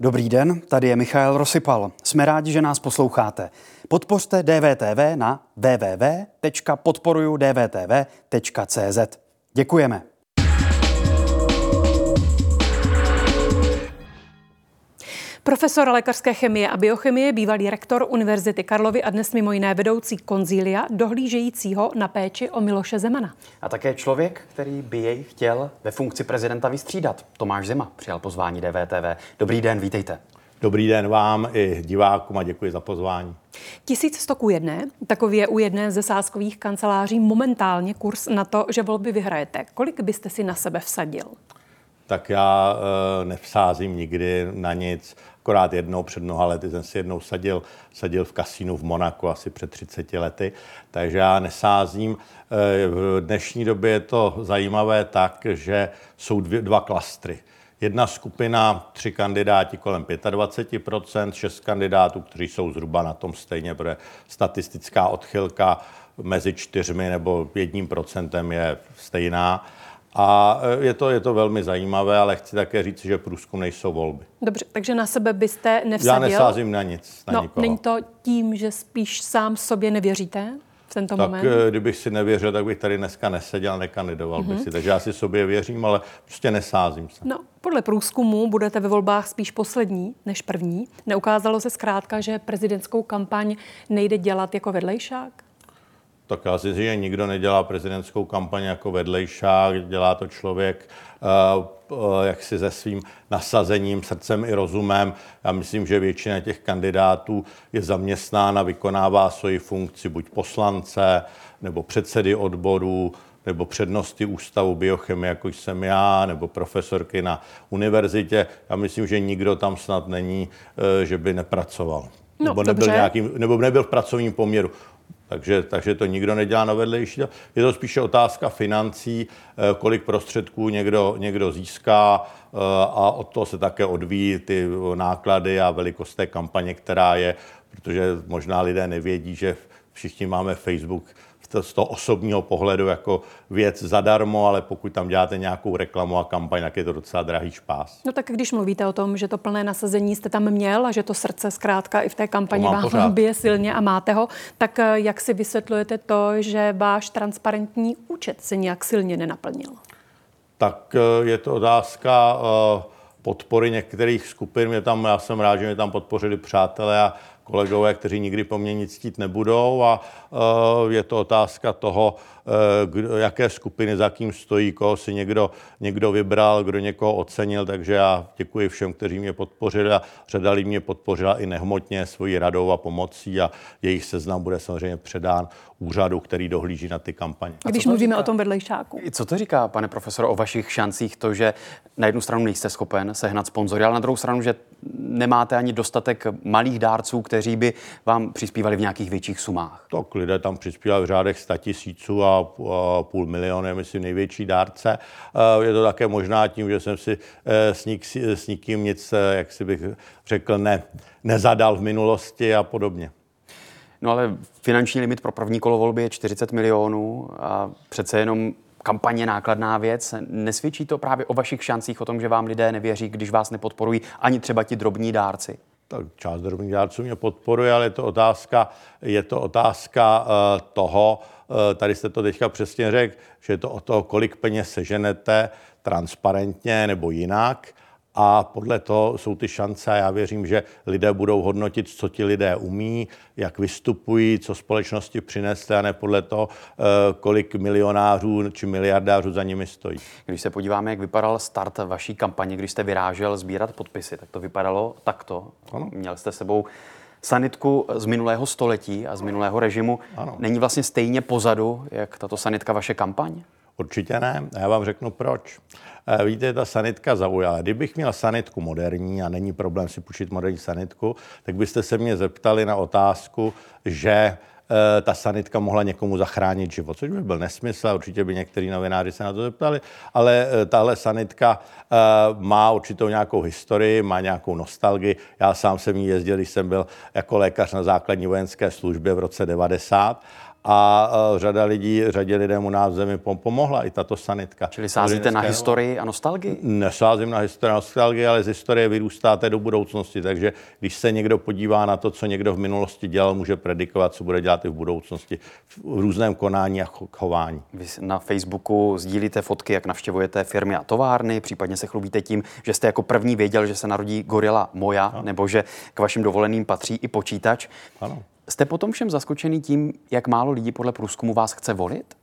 Dobrý den, tady je Michal Rosypal. Jsme rádi, že nás posloucháte. Podpořte DVTV na www.podporujudvtv.cz. Děkujeme. Profesor lékařské chemie a biochemie, bývalý rektor Univerzity Karlovy a dnes mimo jiné vedoucí konzília, dohlížejícího na péči o Miloše Zemana. A také člověk, který by jej chtěl ve funkci prezidenta vystřídat. Tomáš Zima přijal pozvání DVTV. Dobrý den, vítejte. Dobrý den vám i divákům a děkuji za pozvání. Tisíc stoků jedné, takový je u jedné ze sáskových kanceláří momentálně kurz na to, že volby vyhrajete. Kolik byste si na sebe vsadil? Tak já e, nevsázím nikdy na nic akorát jednou před mnoha lety jsem si jednou sadil, sadil v kasínu v Monaku asi před 30 lety, takže já nesázím. Eh, v dnešní době je to zajímavé tak, že jsou dvě, dva klastry. Jedna skupina, tři kandidáti kolem 25%, šest kandidátů, kteří jsou zhruba na tom stejně, protože statistická odchylka mezi čtyřmi nebo jedním procentem je stejná. A e, je to, je to velmi zajímavé, ale chci také říct, že průzkum nejsou volby. Dobře, takže na sebe byste nevsadil? Já nesázím na nic, na no, nikoho. Není to tím, že spíš sám sobě nevěříte? v tento tak moment? E, kdybych si nevěřil, tak bych tady dneska neseděl, nekandidoval mm-hmm. bych si. Takže já si sobě věřím, ale prostě nesázím se. No, podle průzkumu budete ve volbách spíš poslední než první. Neukázalo se zkrátka, že prezidentskou kampaň nejde dělat jako vedlejšák? Tak já si že nikdo nedělá prezidentskou kampaň jako vedlejšák, dělá to člověk uh, uh, jak si se svým nasazením, srdcem i rozumem. Já myslím, že většina těch kandidátů je zaměstnána, vykonává svoji funkci buď poslance, nebo předsedy odborů, nebo přednosti ústavu biochemie, jako jsem já, nebo profesorky na univerzitě. Já myslím, že nikdo tam snad není, eh, že by nepracoval. No, nebo, nebyl nějakým, nebo nebyl v pracovním poměru. Takže, takže to nikdo nedělá na vedlejší. Je to spíše otázka financí, eh, kolik prostředků někdo, někdo získá eh, a od toho se také odvíjí ty náklady a velikost té kampaně, která je, protože možná lidé nevědí, že všichni máme Facebook z toho osobního pohledu jako věc zadarmo, ale pokud tam děláte nějakou reklamu a kampaň, tak je to docela drahý špás. No tak když mluvíte o tom, že to plné nasazení jste tam měl a že to srdce zkrátka i v té kampani vám pořád. bije silně a máte ho, tak eh, jak si vysvětlujete to, že váš transparentní účet se nějak silně nenaplnil? Tak eh, je to otázka eh, podpory některých skupin. Mě tam, já jsem rád, že mě tam podpořili přátelé a kolegové, kteří nikdy po mně nic chtít nebudou a uh, je to otázka toho, kdo, jaké skupiny za kým stojí, koho si někdo, někdo vybral, kdo někoho ocenil, takže já děkuji všem, kteří mě podpořili a řada lidí mě podpořila i nehmotně svojí radou a pomocí a jejich seznam bude samozřejmě předán úřadu, který dohlíží na ty kampaně. Když mluvíme říká? o tom vedlejšáku. Co to říká, pane profesor, o vašich šancích to, že na jednu stranu nejste schopen sehnat sponzory, ale na druhou stranu, že nemáte ani dostatek malých dárců, kteří by vám přispívali v nějakých větších sumách? Tak lidé tam přispívají v řádech 100 tisíců a půl milionu, myslím, největší dárce. Je to také možná tím, že jsem si eh, s, nik, s nikým nic, eh, jak si bych řekl, ne, nezadal v minulosti a podobně. No ale finanční limit pro první kolo volby je 40 milionů a přece jenom kampaně nákladná věc. Nesvědčí to právě o vašich šancích, o tom, že vám lidé nevěří, když vás nepodporují ani třeba ti drobní dárci? Tak část drobných dárců mě podporuje, ale je to otázka, je to otázka uh, toho, uh, tady jste to teďka přesně řekl, že je to o to, kolik peněz seženete transparentně nebo jinak a podle toho jsou ty šance a já věřím, že lidé budou hodnotit, co ti lidé umí, jak vystupují, co společnosti přinesly a ne podle toho, eh, kolik milionářů či miliardářů za nimi stojí. Když se podíváme, jak vypadal start vaší kampaně, když jste vyrážel sbírat podpisy, tak to vypadalo takto. Ano. Měl jste sebou sanitku z minulého století a z minulého režimu. Ano. Není vlastně stejně pozadu, jak tato sanitka vaše kampaň? Určitě ne. A já vám řeknu proč. Eh, víte, ta sanitka zaujala. Kdybych měl sanitku moderní a není problém si půjčit moderní sanitku, tak byste se mě zeptali na otázku, že ta sanitka mohla někomu zachránit život, což by byl nesmysl, určitě by někteří novináři se na to zeptali, ale eh, tahle sanitka má určitou nějakou historii, má nějakou nostalgii. Já sám jsem ní jezdil, když jsem byl jako lékař na základní vojenské službě v roce 90 a řada lidí, řadě lidem u nás v zemi pomohla i tato sanitka. Čili sázíte na historii a nostalgii? Nesázím na historii a nostalgii, ale z historie vyrůstáte do budoucnosti, takže když se někdo podívá na to, co někdo v minulosti dělal, může predikovat, co bude dělat i v budoucnosti v různém konání a chování. Vy na Facebooku sdílíte fotky, jak navštěvujete firmy a továrny, případně se chlubíte tím, že jste jako první věděl, že se narodí gorila moja, ano. nebo že k vašim dovoleným patří i počítač. Ano. Jste potom všem zaskočený tím, jak málo lidí podle průzkumu vás chce volit?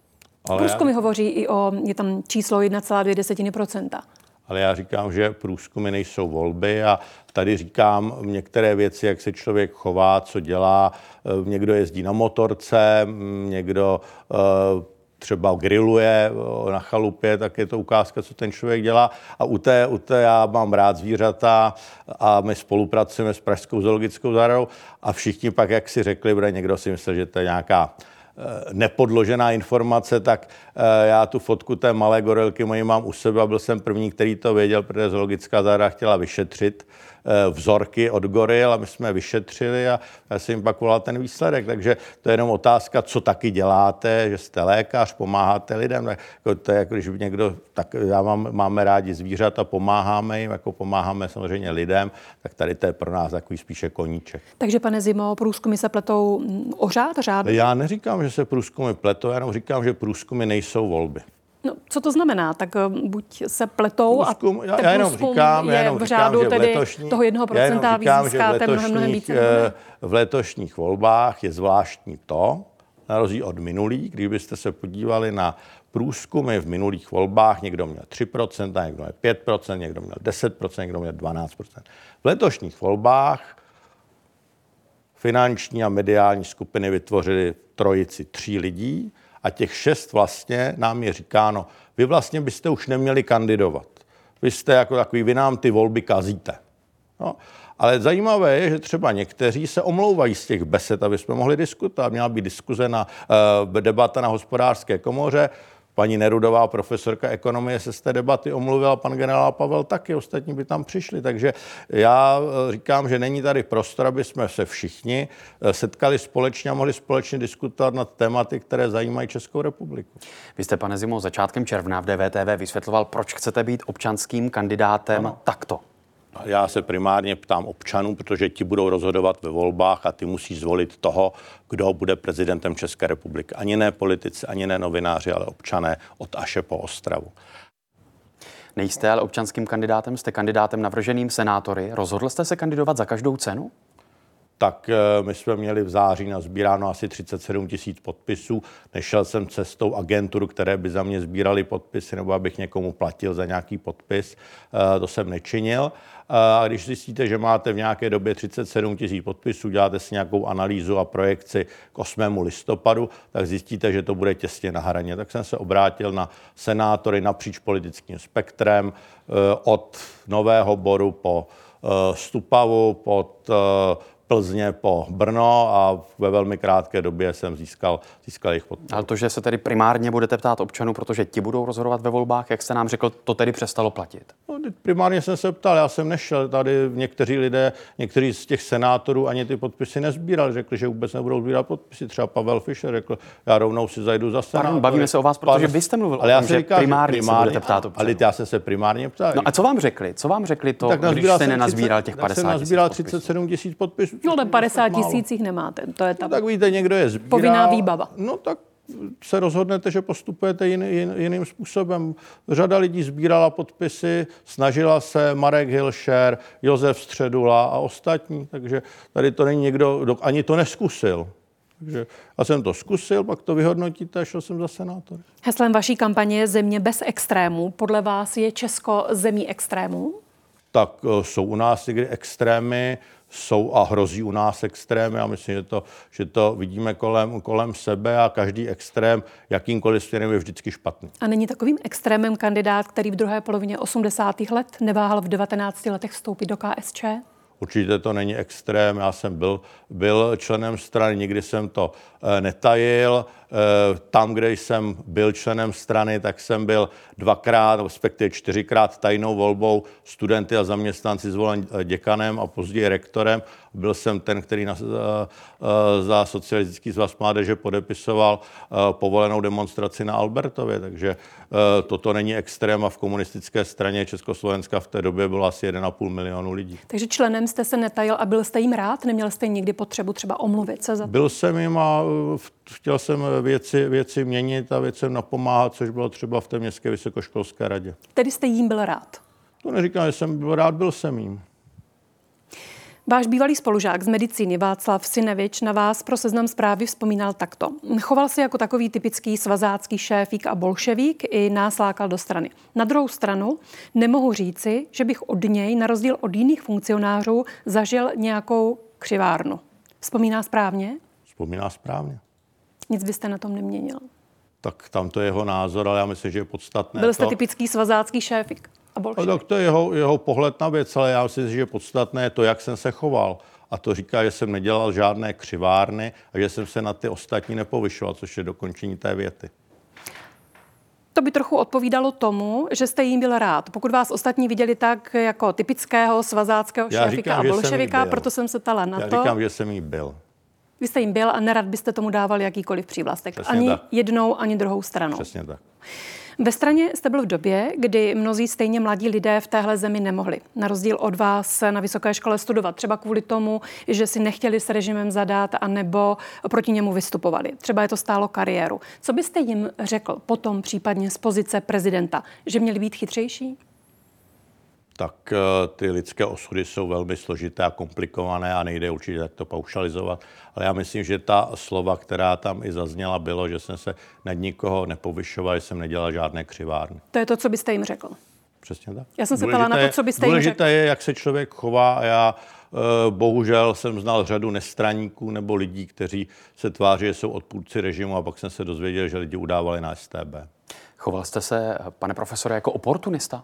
Ale Průzkumy já... hovoří i o, je tam číslo 1,2%. Ale já říkám, že průzkumy nejsou volby a tady říkám některé věci, jak se člověk chová, co dělá. Eh, někdo jezdí na motorce, někdo eh, třeba grilluje eh, na chalupě, tak je to ukázka, co ten člověk dělá. A u té, u té já mám rád zvířata a my spolupracujeme s Pražskou zoologickou zahradou a všichni pak, jak si řekli, bude někdo si myslel, že to je nějaká eh, nepodložená informace, tak já tu fotku té malé gorilky mojí mám u sebe a byl jsem první, který to věděl, protože zoologická zahrada chtěla vyšetřit Eh, vzorky od goril a my jsme vyšetřili a já jsem jim pak volal ten výsledek. Takže to je jenom otázka, co taky děláte, že jste lékař, pomáháte lidem. Jako to je jako když někdo, tak já mám, máme rádi zvířata, pomáháme jim, jako pomáháme samozřejmě lidem, tak tady to je pro nás takový spíše koníček. Takže pane Zimo, průzkumy se pletou o řád, řád? Já neříkám, že se průzkumy pletou, já jenom říkám, že průzkumy nejsou volby. No, co to znamená? Tak eh, buď se pletou průzkum, a ten já jenom říkám, je jenom v řádu říkám, tedy letošní, toho jednoho procenta vy získáte mnohem, mnohem více. Eh, v letošních volbách je zvláštní to, na rozdíl od minulých, kdybyste se podívali na průzkumy v minulých volbách, někdo měl 3%, někdo měl 5%, někdo měl 10%, někdo měl 12%. V letošních volbách finanční a mediální skupiny vytvořily trojici tří lidí, a těch šest vlastně nám je říkáno, vy vlastně byste už neměli kandidovat. Vy jste jako takový, vy nám ty volby kazíte. No. Ale zajímavé je, že třeba někteří se omlouvají z těch besed, aby jsme mohli diskutovat. Měla být diskuze na uh, debata na hospodářské komoře. Paní Nerudová, profesorka ekonomie, se z té debaty omluvila, pan generál Pavel taky, ostatní by tam přišli. Takže já eh, říkám, že není tady prostor, aby jsme se všichni eh, setkali společně a mohli společně diskutovat nad tématy, které zajímají Českou republiku. Vy jste, pane Zimo, začátkem června v DVTV vysvětloval, proč chcete být občanským kandidátem ano. takto. Já se primárně ptám občanů, protože ti budou rozhodovat ve volbách a ty musí zvolit toho, kdo bude prezidentem České republiky. Ani ne politici, ani ne novináři, ale občané od Aše po Ostravu. Nejste ale občanským kandidátem, jste kandidátem navrženým senátory. Rozhodl jste se kandidovat za každou cenu? Tak eh, my jsme měli v září nazbíráno asi 37 tisíc podpisů. Nešel jsem cestou agenturu, které by za mě sbírali podpisy, nebo abych někomu platil za nějaký podpis. Eh, to jsem nečinil. Eh, a když zjistíte, že máte v nějaké době 37 tisíc podpisů, děláte si nějakou analýzu a projekci k 8. listopadu, tak zjistíte, že to bude těsně na hraně. Tak jsem se obrátil na senátory napříč politickým spektrem, od Nového Boru po Stupavu, pod Plzně po Brno a ve velmi krátké době jsem získal, získal jejich podporu. Ale to, že se tedy primárně budete ptát občanů, protože ti budou rozhodovat ve volbách, jak jste nám řekl, to tedy přestalo platit? No, primárně jsem se ptal, já jsem nešel. Tady někteří lidé, někteří z těch senátorů ani ty podpisy nezbírali. Řekli, že vůbec nebudou sbírat podpisy. Třeba Pavel Fischer řekl, já rovnou si zajdu za senátor. Bavíme se o vás, protože vy jste mluvil ale o tom, já se říká, primárně, primárně, se budete ptát občanů. Ale já jsem se primárně ptal. No a co vám řekli? Co vám řekli to, tak když jste nenazbíral těch 50 tisíc? nazbíral 37 tisíc podpisů. No, 50 tisících nemáte. To je ta no, tak víte, někdo je sbírá, povinná výbava. No tak se rozhodnete, že postupujete jiný, jin, jiným způsobem. Řada lidí sbírala podpisy, snažila se Marek Hilšer, Josef Středula a ostatní, takže tady to není někdo, kdo ani to neskusil. Takže já jsem to zkusil, pak to vyhodnotíte a šel jsem za senátor. Heslem vaší kampaně je země bez extrémů. Podle vás je Česko zemí extrémů? Tak eh, jsou u nás někdy extrémy, jsou a hrozí u nás extrémy a myslím, že to, že to vidíme kolem, kolem sebe a každý extrém jakýmkoliv směrem je vždycky špatný. A není takovým extrémem kandidát, který v druhé polovině 80. let neváhal v 19 letech vstoupit do KSČ? Určitě to není extrém, já jsem byl, byl členem strany, nikdy jsem to e, netajil. Tam, kde jsem byl členem strany, tak jsem byl dvakrát, respektive čtyřikrát tajnou volbou studenty a zaměstnanci zvolen děkanem a později rektorem. Byl jsem ten, který na, za, za socialistický svaz mládeže podepisoval povolenou demonstraci na Albertově, takže toto není extrém a v komunistické straně Československa v té době bylo asi 1,5 milionu lidí. Takže členem jste se netajil a byl jste jim rád? Neměl jste nikdy potřebu třeba omluvit se za to? Byl jsem jim a chtěl jsem věci, věci měnit a věcem napomáhat, což bylo třeba v té městské vysokoškolské radě. Tedy jste jim byl rád? To neříkám, že jsem byl rád, byl jsem jim. Váš bývalý spolužák z medicíny Václav Sinevič na vás pro seznam zprávy vzpomínal takto. Choval se jako takový typický svazácký šéfík a bolševík i nás lákal do strany. Na druhou stranu nemohu říci, že bych od něj, na rozdíl od jiných funkcionářů, zažil nějakou křivárnu. Vzpomíná správně? Vzpomíná správně. Nic byste na tom neměnil. Tak tam to je jeho názor, ale já myslím, že je podstatné. Byl jste to... typický svazácký šéfik a bolševik. No, tak to je jeho, jeho pohled na věc, ale já myslím, že je podstatné to, jak jsem se choval. A to říká, že jsem nedělal žádné křivárny a že jsem se na ty ostatní nepovyšoval, což je dokončení té věty. To by trochu odpovídalo tomu, že jste jim byl rád. Pokud vás ostatní viděli tak jako typického svazáckého šéfika a bolševika, proto jsem se ptala na Já to. Já říkám, že jsem jí byl. Vy jste jim byl a nerad byste tomu dával jakýkoliv přívlastek. Přesně ani tak. jednou, ani druhou stranou. Přesně tak. Ve straně jste byl v době, kdy mnozí stejně mladí lidé v téhle zemi nemohli. Na rozdíl od vás na vysoké škole studovat. Třeba kvůli tomu, že si nechtěli s režimem zadat a nebo proti němu vystupovali. Třeba je to stálo kariéru. Co byste jim řekl potom případně z pozice prezidenta? Že měli být chytřejší? Tak eh, ty lidské osudy jsou velmi složité a komplikované a nejde určitě tak to paušalizovat. Ale já myslím, že ta slova, která tam i zazněla, bylo, že jsem se nad nikoho nepovyšoval, že jsem nedělal žádné křivárny. To je to, co byste jim řekl. Přesně tak. Já jsem se ptala na to, co byste jim řekl. Důležité je, jak se člověk chová a já eh, bohužel jsem znal řadu nestraníků nebo lidí, kteří se tváří, že jsou odpůrci režimu a pak jsem se dozvěděl, že lidi udávali na STB. Choval jste se, pane profesore, jako oportunista?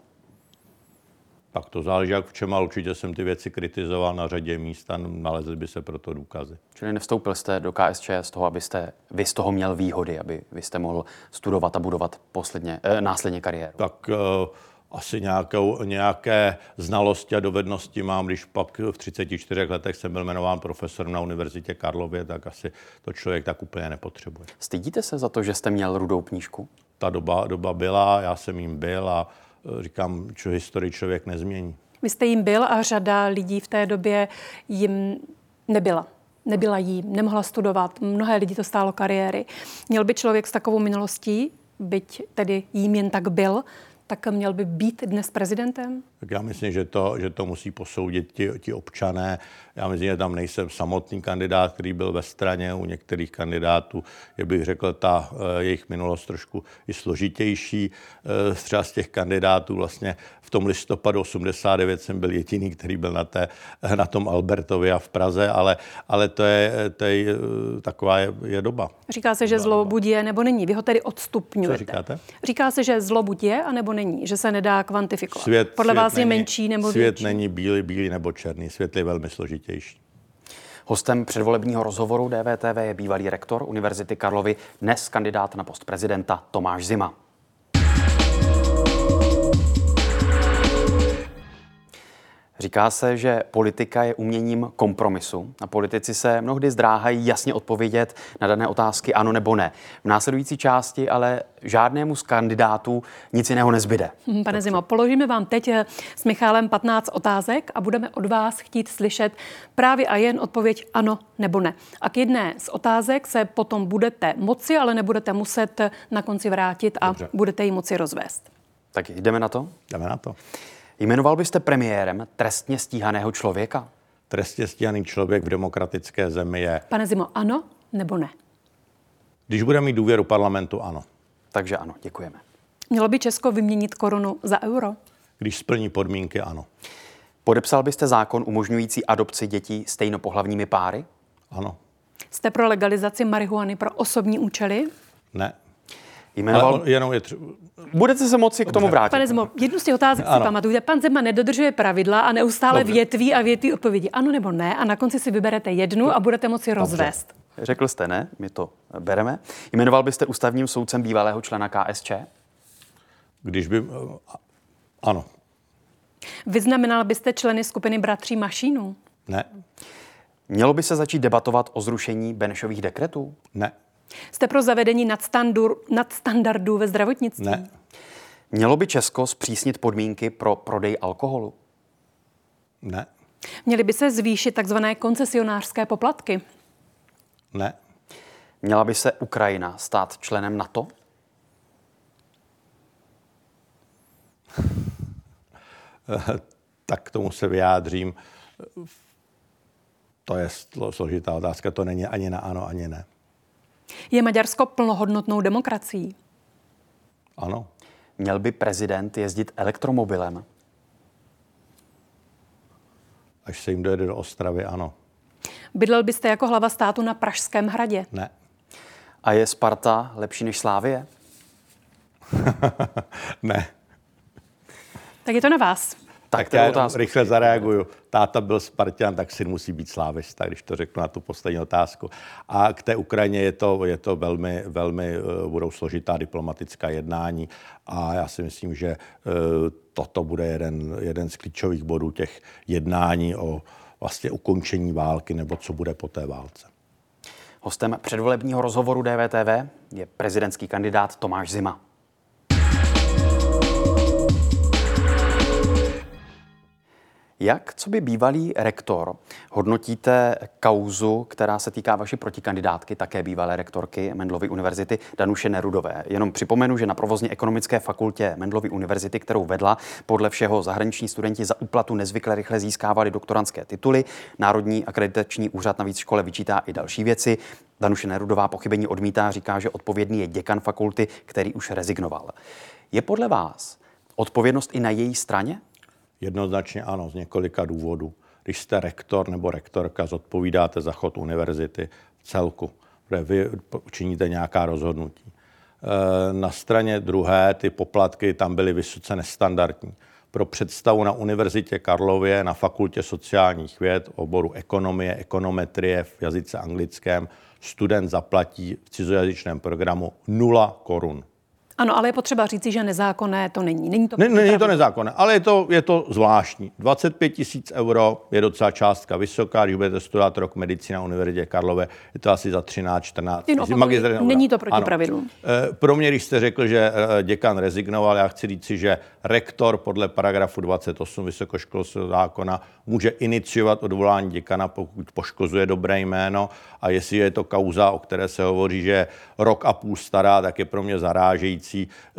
Pak to záleží, jak v čem, ale určitě jsem ty věci kritizoval na řadě míst a nalezli by se proto důkazy. Čili nevstoupil jste do KSČ z toho, abyste vy z toho měl výhody, aby vy jste mohl studovat a budovat posledně, eh, následně kariéru? Tak eh, asi nějakou, nějaké znalosti a dovednosti mám, když pak v 34 letech jsem byl jmenován profesorem na Univerzitě Karlově, tak asi to člověk tak úplně nepotřebuje. Stydíte se za to, že jste měl rudou knížku? Ta doba, doba byla, já jsem jim byl a říkám, že historii člověk nezmění. Vy jste jim byl a řada lidí v té době jim nebyla. Nebyla jí, nemohla studovat, mnohé lidi to stálo kariéry. Měl by člověk s takovou minulostí, byť tedy jím jen tak byl, tak měl by být dnes prezidentem? Tak já myslím, že to, že to musí posoudit ti, ti občané. Já myslím, že tam nejsem samotný kandidát, který byl ve straně. U některých kandidátů je, bych řekl, ta eh, jejich minulost trošku i složitější. Eh, třeba z těch kandidátů vlastně v tom listopadu 89 jsem byl jediný, který byl na, té, na tom Albertově a v Praze, ale, ale to je, to je taková je, je doba. Říká se, že zlo buď je nebo není. Vy ho tedy odstupňujete. Co říkáte? Říká se, že zlo buď je a nebo není, že se nedá kvantifikovat. Svět, Podle svět vás není, je menší nebo Svět větší? není bílý, bílý nebo černý. Svět je velmi složitější. Hostem předvolebního rozhovoru DVTV je bývalý rektor Univerzity Karlovy, dnes kandidát na post prezidenta Tomáš Zima. Říká se, že politika je uměním kompromisu a politici se mnohdy zdráhají jasně odpovědět na dané otázky ano nebo ne. V následující části ale žádnému z kandidátů nic jiného nezbyde. Hm, pane Zimo, položíme vám teď eh, s Michálem 15 otázek a budeme od vás chtít slyšet právě a jen odpověď ano nebo ne. A k jedné z otázek se potom budete moci, ale nebudete muset na konci vrátit a Dobře. budete ji moci rozvést. Tak jdeme na to? Jdeme na to. Jmenoval byste premiérem trestně stíhaného člověka? Trestně stíhaný člověk v demokratické zemi je. Pane Zimo, ano nebo ne? Když bude mít důvěru parlamentu, ano. Takže ano, děkujeme. Mělo by Česko vyměnit korunu za euro? Když splní podmínky, ano. Podepsal byste zákon umožňující adopci dětí stejnopohlavními páry? Ano. Jste pro legalizaci marihuany pro osobní účely? Ne. Jmenoval... Ale jenom je tři... Budete se moci k tomu vrátit. Pane Zmo, jednu z těch otázek ano. si pamatujte. Pan Zeman nedodržuje pravidla a neustále Dobře. větví a větví odpovědi ano nebo ne a na konci si vyberete jednu a budete moci Dobře. rozvést. Řekl jste ne, my to bereme. Jmenoval byste ústavním soudcem bývalého člena KSČ? Když by... Ano. Vyznamenal byste členy skupiny Bratří Mašínů? Ne. Mělo by se začít debatovat o zrušení Benešových dekretů? Ne. Jste pro zavedení nadstandardů ve zdravotnictví? Ne. Mělo by Česko zpřísnit podmínky pro prodej alkoholu? Ne. Měly by se zvýšit takzvané koncesionářské poplatky? Ne. Měla by se Ukrajina stát členem NATO? tak k tomu se vyjádřím. To je složitá otázka, to není ani na ano, ani ne. Je Maďarsko plnohodnotnou demokracií? Ano. Měl by prezident jezdit elektromobilem? Až se jim dojede do Ostravy, ano. Bydlel byste jako hlava státu na Pražském hradě? Ne. A je Sparta lepší než Slávie? ne. Tak je to na vás. Tak, tak já rychle zareaguju. Táta byl Spartan, tak syn musí být slávista, když to řeknu na tu poslední otázku. A k té Ukrajině je to, je to velmi, velmi, uh, budou složitá diplomatická jednání a já si myslím, že uh, toto bude jeden, jeden z klíčových bodů těch jednání o vlastně ukončení války nebo co bude po té válce. Hostem předvolebního rozhovoru DVTV je prezidentský kandidát Tomáš Zima. Jak, co by bývalý rektor, hodnotíte kauzu, která se týká vaší protikandidátky, také bývalé rektorky Mendlovy univerzity Danuše Nerudové? Jenom připomenu, že na provozně ekonomické fakultě Mendlovy univerzity, kterou vedla, podle všeho zahraniční studenti za úplatu nezvykle rychle získávali doktorantské tituly. Národní akreditační úřad navíc škole vyčítá i další věci. Danuše Nerudová pochybení odmítá, říká, že odpovědný je děkan fakulty, který už rezignoval. Je podle vás odpovědnost i na její straně? Jednoznačně ano, z několika důvodů. Když jste rektor nebo rektorka, zodpovídáte za chod univerzity v celku, protože vy činíte nějaká rozhodnutí. E, na straně druhé ty poplatky tam byly vysoce nestandardní. Pro představu na Univerzitě Karlově na Fakultě sociálních věd, oboru ekonomie, ekonometrie v jazyce anglickém, student zaplatí v cizojazyčném programu 0 korun. Ano, ale je potřeba říci, že nezákonné to není. Není to, ne, není to nezákonné, ale je to, je to zvláštní. 25 tisíc euro je docela částka vysoká, když budete studovat rok medicína na Univerzitě Karlové, je to asi za 13-14 tisíc. Není to proti pravidlům. E, pro mě, když jste řekl, že e, děkan rezignoval, já chci říci, že rektor podle paragrafu 28 vysokoškolského zákona může iniciovat odvolání děkana, pokud poškozuje dobré jméno a jestli je to kauza, o které se hovoří, že rok a půl stará, tak je pro mě zarážející,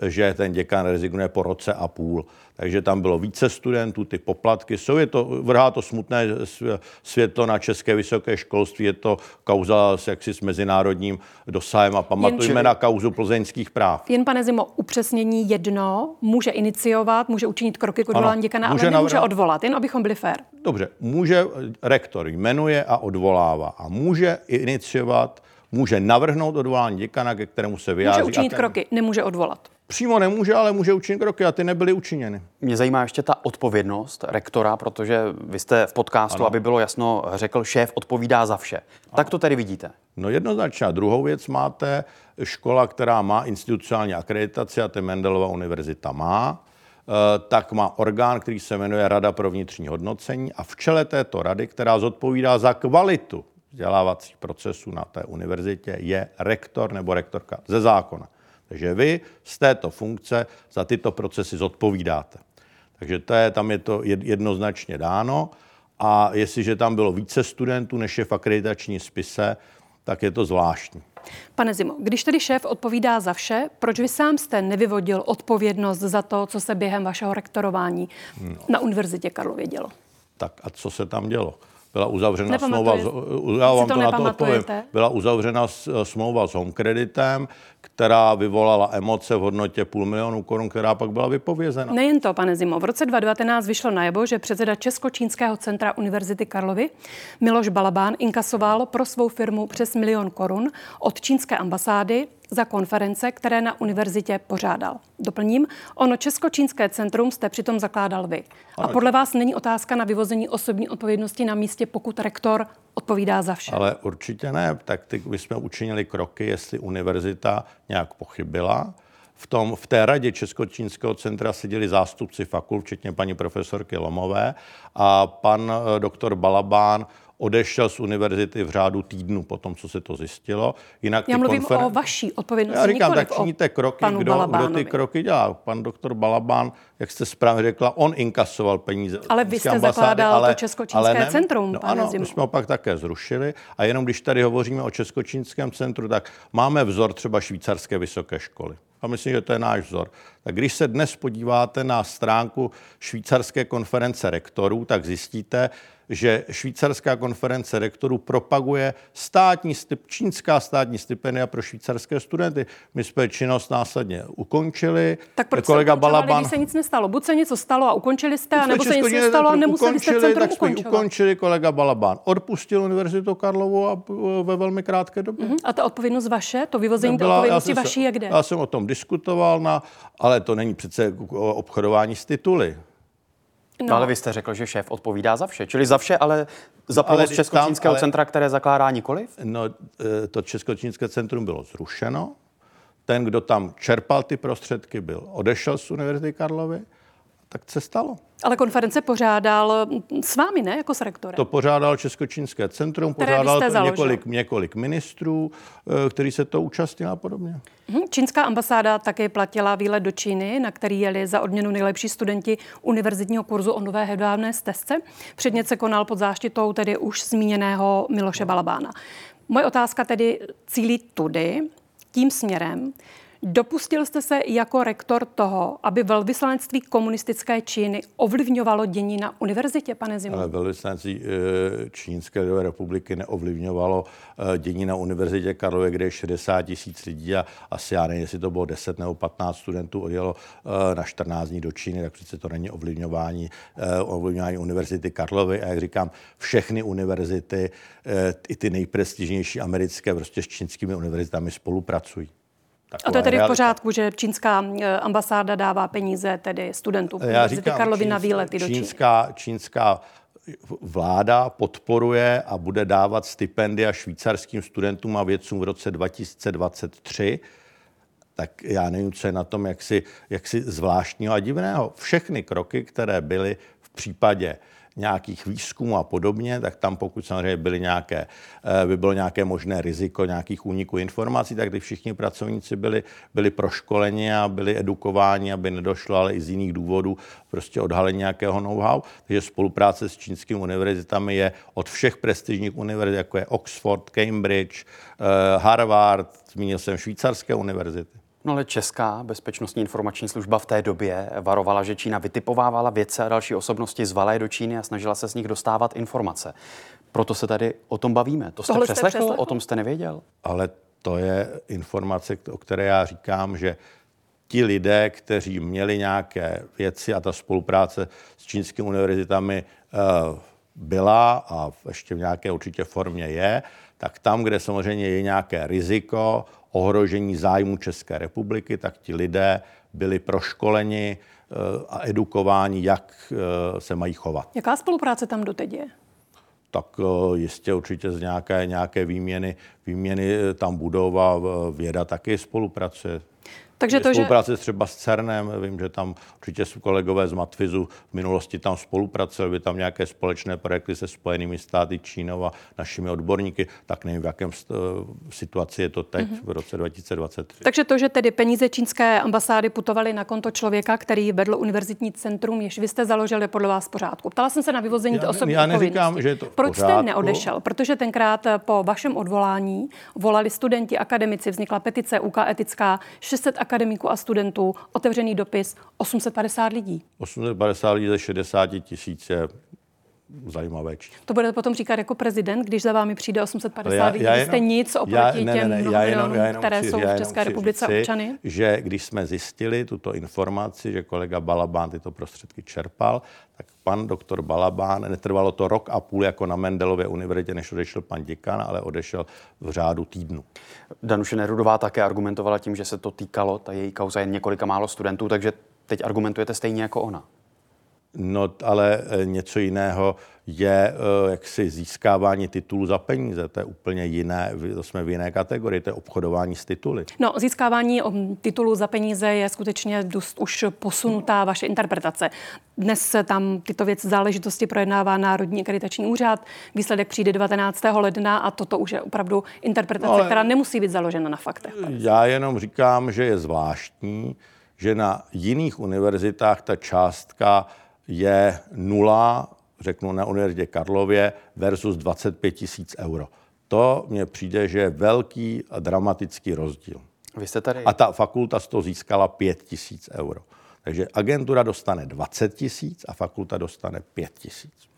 že ten děkan rezignuje po roce a půl. Takže tam bylo více studentů, ty poplatky jsou, je to, vrhá to smutné světlo na české vysoké školství, je to kauza s, jaksi s mezinárodním dosahem a pamatujeme Jen, na kauzu plzeňských práv. Jen, pane Zimo, upřesnění jedno, může iniciovat, může učinit kroky k odvolání děkana, může ale nemůže navrát... odvolat, jen abychom byli fér. Dobře, může, rektor jmenuje a odvolává a může iniciovat, může navrhnout odvolání děkana, ke kterému se vyjádří. Může učinit ten... kroky, nemůže odvolat. Přímo nemůže, ale může učinit kroky a ty nebyly učiněny. Mě zajímá ještě ta odpovědnost rektora, protože vy jste v podcastu, ano. aby bylo jasno, řekl, šéf odpovídá za vše. Ano. Tak to tedy vidíte. No jednoznačně. A druhou věc máte škola, která má institucionální akreditaci a to Mendelova univerzita má Eh, tak má orgán, který se jmenuje Rada pro vnitřní hodnocení a v čele této rady, která zodpovídá za kvalitu vzdělávacích procesů na té univerzitě, je rektor nebo rektorka ze zákona. Takže vy z této funkce za tyto procesy zodpovídáte. Takže to je, tam je to jednoznačně dáno. A jestliže tam bylo více studentů, než je v akreditační spise, tak je to zvláštní. Pane Zimo, když tedy šéf odpovídá za vše, proč vy sám jste nevyvodil odpovědnost za to, co se během vašeho rektorování no. na Univerzitě Karlově dělo? Tak a co se tam dělo? Byla uzavřena smlouva, já vám to, to na to odpovím, byla uzavřena smlouva s Home Creditem, která vyvolala emoce v hodnotě půl milionu korun, která pak byla vypovězena. Nejen to, pane Zimo. V roce 2019 vyšlo najevo, že předseda Česko-čínského centra Univerzity Karlovy Miloš Balabán inkasoval pro svou firmu přes milion korun od čínské ambasády za konference, které na univerzitě pořádal. Doplním, ono Česko-čínské centrum jste přitom zakládal vy. A podle vás není otázka na vyvození osobní odpovědnosti na místě, pokud rektor odpovídá za vše? Ale určitě ne. Tak ty, my jsme učinili kroky, jestli univerzita nějak pochybila, v, tom, v té radě Česko-čínského centra seděli zástupci fakult, včetně paní profesorky Lomové a pan eh, doktor Balabán odešel z univerzity v řádu týdnu po tom, co se to zjistilo. Jinak Já mluvím konferen... o vaší odpovědnosti. Já říkám, tak činíte kroky, kdo, kdo ty kroky dělá. Pan doktor Balabán, jak jste správně řekla, on inkasoval peníze. Ale vy jste ambasády, zakládal ale, to Českočínské ne, centrum, no, Ano, Zimu. my jsme ho pak také zrušili. A jenom když tady hovoříme o Českočínském centru, tak máme vzor třeba švýcarské vysoké školy a myslím, že to je náš vzor. Tak když se dnes podíváte na stránku švýcarské konference rektorů, tak zjistíte, že švýcarská konference rektorů propaguje státní, čínská státní stipendia pro švýcarské studenty. My jsme činnost následně ukončili. Tak proč kolega Balaban... když se nic nestalo? Buď se něco stalo a ukončili jste, nebo se nic nestalo a nemuseli ukončili, jste centrum tak jsme ukončili, kolega Balaban odpustil Univerzitu Karlovu a ve velmi krátké době. Uh-huh. A ta odpovědnost vaše, to vyvození té odpovědnosti vaší je kde? Já jsem o tom diskutoval, na, ale to není přece obchodování s tituly. No. no ale vy jste řekl, že šéf odpovídá za vše. Čili za vše, ale za pomoc Českočínského ale... centra, které zakládá nikoliv? No, e, to Českočínské centrum bylo zrušeno. Ten, kdo tam čerpal ty prostředky, byl odešel z Univerzity Karlovy tak se stalo. Ale konference pořádal s vámi, ne, jako s rektorem? To pořádal Českočínské centrum, Které pořádal to několik, několik ministrů, eh, který se to účastnil a podobně. Mhm, čínská ambasáda také platila výlet do Číny, na který jeli za odměnu nejlepší studenti univerzitního kurzu o nové hedvábné stezce. Předmět se konal pod záštitou tedy už zmíněného Miloše Balabána. Moje otázka tedy cílí tudy, tím směrem, Dopustil jste se jako rektor toho, aby velvyslanectví komunistické Číny ovlivňovalo dění na univerzitě, pane Zimu? Ale velvyslanectví eh, Čínské republiky neovlivňovalo eh, dění na univerzitě Karlově, kde je 60 tisíc lidí a asi já nevím, jestli to bylo 10 nebo 15 studentů odjelo eh, na 14 dní do Číny, tak přece to není ovlivňování, ovlivňování univerzity Karlovy. A jak říkám, všechny univerzity, i ty nejprestižnější americké, prostě s čínskými univerzitami spolupracují. A to je tedy v pořádku, že čínská eh, ambasáda dává peníze tedy studentům Já říkám, Karlovy na výlety do čínská, Číny. Čínská vláda podporuje a bude dávat stipendia švýcarským studentům a vědcům v roce 2023 tak já nevím, co je na tom jaksi, jaksi zvláštního a divného. Všechny kroky, které byly v případě nějakých výzkumů a podobně, tak tam pokud samozřejmě byly nějaké, eh, by bylo nějaké možné riziko nějakých úniků informací, tak ty všichni pracovníci byli, byli proškoleni a byli edukováni, aby nedošlo, ale i z jiných důvodů prostě odhalení nějakého know-how. Takže spolupráce s čínskými univerzitami je od všech prestižních univerzit, jako je Oxford, Cambridge, eh, Harvard, zmínil jsem švýcarské univerzity. No ale Česká bezpečnostní informační služba v té době varovala, že Čína vytipovávala vědce a další osobnosti z Valé do Číny a snažila se z nich dostávat informace. Proto se tady o tom bavíme. To jste Tohle přeslechl? Jste přeslechl? O tom jste nevěděl? Ale to je informace, o které já říkám, že ti lidé, kteří měli nějaké věci a ta spolupráce s čínskými univerzitami eh, byla a ještě v nějaké určitě formě je, tak tam, kde samozřejmě je nějaké riziko, ohrožení zájmu České republiky, tak ti lidé byli proškoleni eh, a edukováni, jak eh, se mají chovat. Jaká spolupráce tam doteď je? tak eh, jistě určitě z nějaké, nějaké výměny, výměny tam budou a věda taky spolupracuje. Takže to, spolupráce že... třeba s CERNem, vím, že tam určitě jsou kolegové z Matfizu v minulosti tam spolupracovali, tam nějaké společné projekty se Spojenými státy, Čínou a našimi odborníky, tak nevím, v jakém situaci je to teď mm-hmm. v roce 2023. Takže to, že tedy peníze čínské ambasády putovaly na konto člověka, který vedl univerzitní centrum, jež vy jste založili podle vás pořádku. Ptala jsem se na vyvození já, osobní Já neříkám, že je to Proč jste neodešel? Protože tenkrát po vašem odvolání volali studenti, akademici, vznikla petice UK etická, 600 akademiků a studentů, otevřený dopis 850 lidí. 850 lidí ze 60 tisíc je zajímavé číslo. To bude potom říkat jako prezident, když za vámi přijde 850 já, lidí, já jenom, jste nic oproti já, ne, těm ne, ne, já jenom, já jenom které chci, jsou v České republice říci, občany? že když jsme zjistili tuto informaci, že kolega Balabán tyto prostředky čerpal, tak pan doktor Balabán. Netrvalo to rok a půl jako na Mendelově univerzitě, než odešel pan děkan, ale odešel v řádu týdnu. Danuše Nerudová také argumentovala tím, že se to týkalo, ta její kauza jen několika málo studentů, takže teď argumentujete stejně jako ona. No, ale e, něco jiného je e, jaksi získávání titulů za peníze. To je úplně jiné, to jsme v jiné kategorii, to je obchodování s tituly. No, získávání titulů za peníze je skutečně dost už posunutá vaše interpretace. Dnes se tam tyto věci záležitosti projednává Národní akreditační úřad. Výsledek přijde 19. ledna a toto už je opravdu interpretace, no, která nemusí být založena na faktech. Já jenom říkám, že je zvláštní, že na jiných univerzitách ta částka je nula, řeknu na Univerzitě Karlově, versus 25 tisíc euro. To mně přijde, že je velký a dramatický rozdíl. Vy jste tady... A ta fakulta z toho získala 5 tisíc euro. Takže agentura dostane 20 tisíc a fakulta dostane 5 tisíc.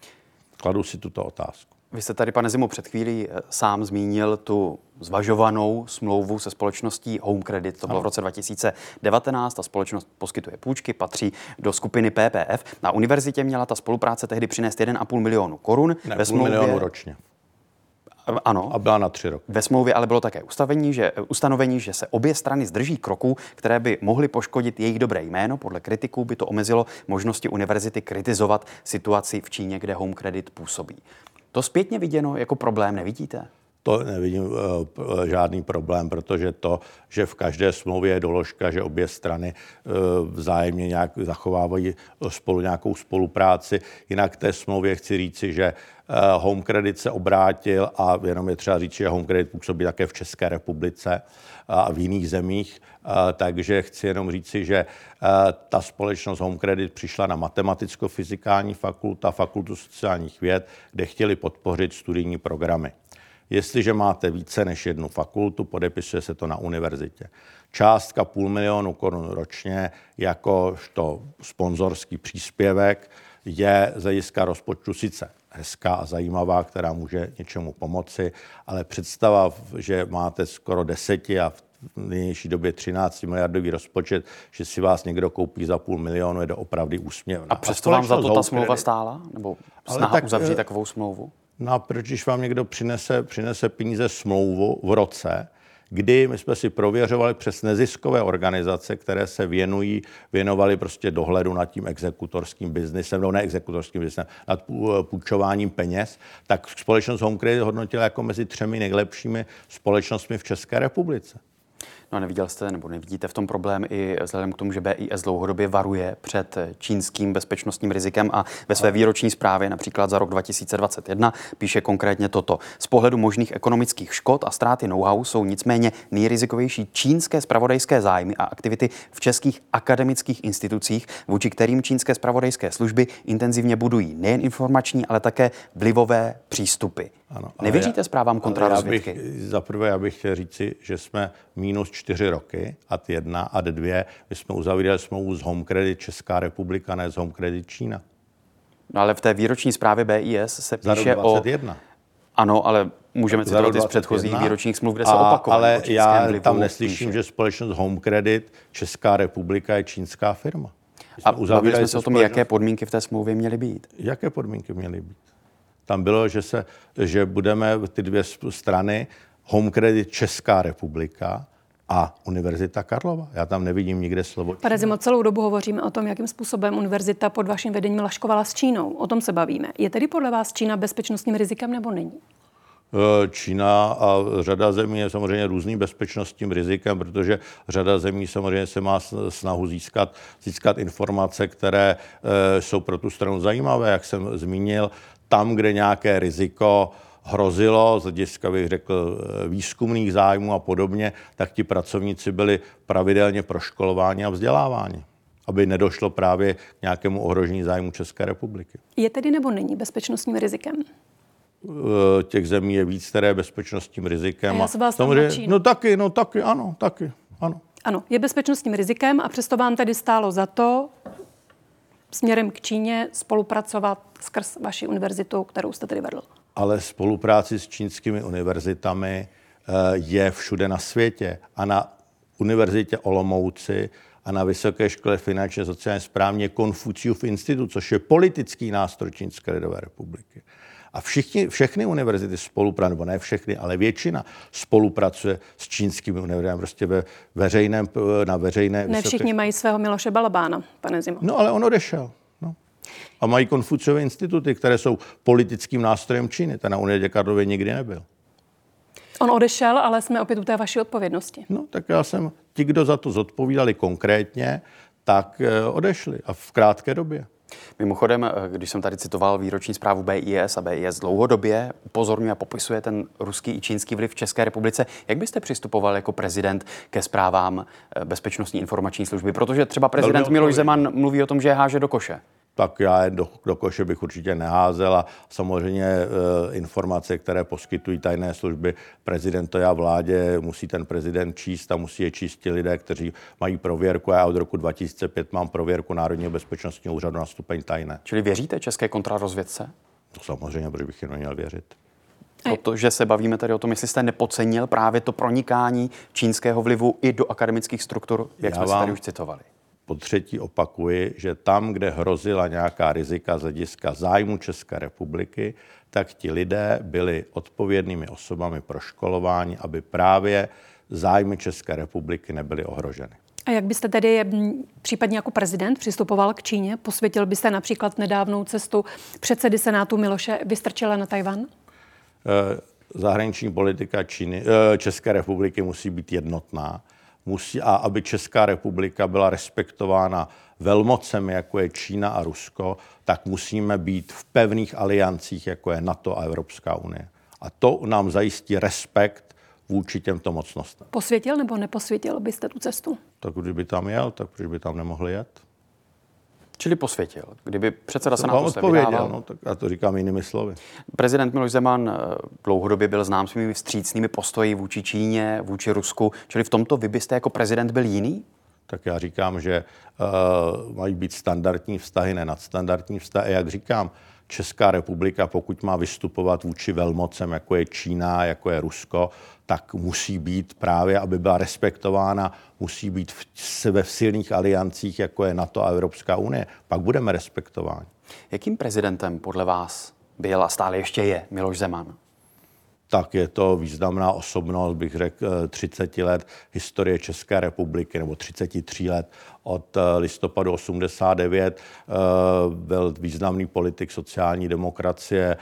Kladu si tuto otázku. Vy jste tady, pane Zimu, před chvílí eh, sám zmínil tu zvažovanou smlouvu se společností Home Credit. To bylo v roce 2019. Ta společnost poskytuje půjčky, patří do skupiny PPF. Na univerzitě měla ta spolupráce tehdy přinést 1,5 milionu korun. Ne, ve smlouvě... milionu ročně. Ano. A byla na tři roky. Ve smlouvě ale bylo také ustavení, že, ustanovení, že se obě strany zdrží kroků, které by mohly poškodit jejich dobré jméno. Podle kritiků by to omezilo možnosti univerzity kritizovat situaci v Číně, kde Home Credit působí. To zpětně viděno jako problém nevidíte? To nevidím uh, žádný problém, protože to, že v každé smlouvě je doložka, že obě strany uh, vzájemně nějak zachovávají spolu nějakou spolupráci. Jinak té smlouvě chci říci, že uh, Home Credit se obrátil a jenom je třeba říct, že Home Credit působí také v České republice a v jiných zemích. Takže chci jenom říci, že ta společnost Home Credit přišla na matematicko-fyzikální fakultu a fakultu sociálních věd, kde chtěli podpořit studijní programy. Jestliže máte více než jednu fakultu, podepisuje se to na univerzitě. Částka půl milionu korun ročně jakožto sponzorský příspěvek je z hlediska rozpočtu sice hezká a zajímavá, která může něčemu pomoci, ale představa, že máte skoro deseti a v nynější době 13 miliardový rozpočet, že si vás někdo koupí za půl milionu, je to opravdu úsměvné. A přesto vám za to ta smlouva stála? Nebo snaha tak, uzavřít eh, takovou smlouvu? No a proč, když vám někdo přinese, přinese peníze smlouvu v roce, kdy my jsme si prověřovali přes neziskové organizace, které se věnují, věnovali prostě dohledu nad tím exekutorským biznesem, ne exekutorským biznesem, nad půjčováním peněz, tak společnost Home Credit hodnotila jako mezi třemi nejlepšími společnostmi v České republice. No a neviděl jste nebo nevidíte v tom problém i vzhledem k tomu, že BIS dlouhodobě varuje před čínským bezpečnostním rizikem a ve své výroční zprávě například za rok 2021 píše konkrétně toto. Z pohledu možných ekonomických škod a ztráty know-how jsou nicméně nejrizikovější čínské spravodajské zájmy a aktivity v českých akademických institucích, vůči kterým čínské spravodajské služby intenzivně budují nejen informační, ale také vlivové přístupy. Ano, Nevěříte já, zprávám kontrarozvědky? Za prvé, já bych chtěl říci, že jsme minus čtyři roky, ad jedna, ad dvě. My jsme uzavírali smlouvu s Home Credit Česká republika, ne s Home Credit Čína. No ale v té výroční zprávě BIS se píše o... 21. Ano, ale můžeme citovat i z předchozích výročních smluv, kde se opakuje. Ale já tam neslyším, píše. že společnost Home Credit Česká republika je čínská firma. A bavili jsme se o tom, jaké podmínky v té smlouvě měly být. Jaké podmínky měly být? Tam bylo, že, se, že budeme ty dvě strany, Home Credit Česká republika a Univerzita Karlova. Já tam nevidím nikde slovo. Pane Zimo, celou dobu hovoříme o tom, jakým způsobem univerzita pod vaším vedením laškovala s Čínou. O tom se bavíme. Je tedy podle vás Čína bezpečnostním rizikem nebo není? E, Čína a řada zemí je samozřejmě různým bezpečnostním rizikem, protože řada zemí samozřejmě se má snahu získat, získat informace, které e, jsou pro tu stranu zajímavé, jak jsem zmínil tam, kde nějaké riziko hrozilo z hlediska, bych řekl, výzkumných zájmů a podobně, tak ti pracovníci byli pravidelně proškolováni a vzděláváni aby nedošlo právě k nějakému ohrožení zájmu České republiky. Je tedy nebo není bezpečnostním rizikem? Těch zemí je víc, které je bezpečnostním rizikem. A já se vás samozřejmě, No taky, no taky, ano, taky, ano. Ano, je bezpečnostním rizikem a přesto vám tedy stálo za to směrem k Číně spolupracovat skrz vaši univerzitu, kterou jste tedy vedl? Ale spolupráci s čínskými univerzitami eh, je všude na světě. A na univerzitě Olomouci a na Vysoké škole finančně sociálně správně Konfuciův institut, což je politický nástroj Čínské lidové republiky. A všichni, všechny univerzity spolupracují, nebo ne všechny, ale většina spolupracuje s čínskými univerzitami, prostě ve veřejném, na veřejné... Ne všichni vysoké... mají svého Miloše Balabána, pane Zimo. No ale on odešel. No. A mají Konfuciové instituty, které jsou politickým nástrojem Číny. Ten na Univerzitě Karlově nikdy nebyl. On odešel, ale jsme opět u té vaší odpovědnosti. No, tak já jsem, ti, kdo za to zodpovídali konkrétně, tak eh, odešli a v krátké době. Mimochodem, eh, když jsem tady citoval výroční zprávu BIS a BIS dlouhodobě upozorňuje a popisuje ten ruský i čínský vliv v České republice, jak byste přistupoval jako prezident ke zprávám eh, Bezpečnostní informační služby? Protože třeba prezident Miloš Zeman mluví o tom, že je háže do koše tak já je do, do koše bych určitě neházel a samozřejmě e, informace, které poskytují tajné služby prezidentovi a vládě, musí ten prezident číst a musí je číst ti lidé, kteří mají prověrku a já od roku 2005 mám prověrku Národního bezpečnostního úřadu na stupeň tajné. Čili věříte české kontrarozvědce? No, samozřejmě, protože bych jim neměl věřit. Protože se bavíme tady o tom, jestli jste nepocenil právě to pronikání čínského vlivu i do akademických struktur, jak já jsme vám, tady už citovali po třetí opakuji, že tam, kde hrozila nějaká rizika z hlediska zájmu České republiky, tak ti lidé byli odpovědnými osobami pro školování, aby právě zájmy České republiky nebyly ohroženy. A jak byste tedy případně jako prezident přistupoval k Číně? Posvětil byste například nedávnou cestu předsedy Senátu Miloše Vystrčela na Tajvan? Eh, zahraniční politika Číny, eh, České republiky musí být jednotná musí, a aby Česká republika byla respektována velmocemi, jako je Čína a Rusko, tak musíme být v pevných aliancích, jako je NATO a Evropská unie. A to nám zajistí respekt vůči těmto mocnostem. Posvětil nebo neposvětil byste tu cestu? Tak kdyby tam jel, tak proč by tam nemohli jet? Čili posvětil. Kdyby předseda Senátu vám odpověděl, vydával... no, tak já to říkám jinými slovy. Prezident Miloš Zeman eh, dlouhodobě byl znám svými vstřícnými postoji vůči Číně, vůči Rusku. Čili v tomto vy byste jako prezident byl jiný? Tak já říkám, že uh, mají být standardní vztahy, ne nadstandardní vztahy. Jak říkám, Česká republika, pokud má vystupovat vůči velmocem, jako je Čína, jako je Rusko, tak musí být právě, aby byla respektována, musí být v, ve silných aliancích, jako je NATO a Evropská unie. Pak budeme respektováni. Jakým prezidentem podle vás byl a stále ještě je Miloš Zeman? Tak je to významná osobnost, bych řekl, 30 eh, let historie České republiky, nebo 33 let od eh, listopadu 89. Eh, byl významný politik sociální demokracie,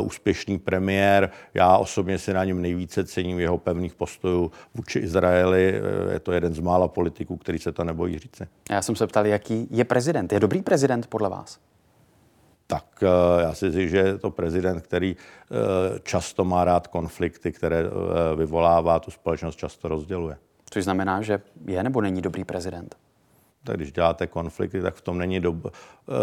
úspěšný premiér. Já osobně si na něm nejvíce cením jeho pevných postojů vůči Izraeli. Je to jeden z mála politiků, který se to nebojí říci. Já jsem se ptal, jaký je prezident. Je dobrý prezident podle vás? Tak eh, já si myslím, že je to prezident, který eh, často má rád konflikty, které eh, vyvolává, tu společnost často rozděluje. Což znamená, že je nebo není dobrý prezident? Tak když děláte konflikty, tak v tom není, dob,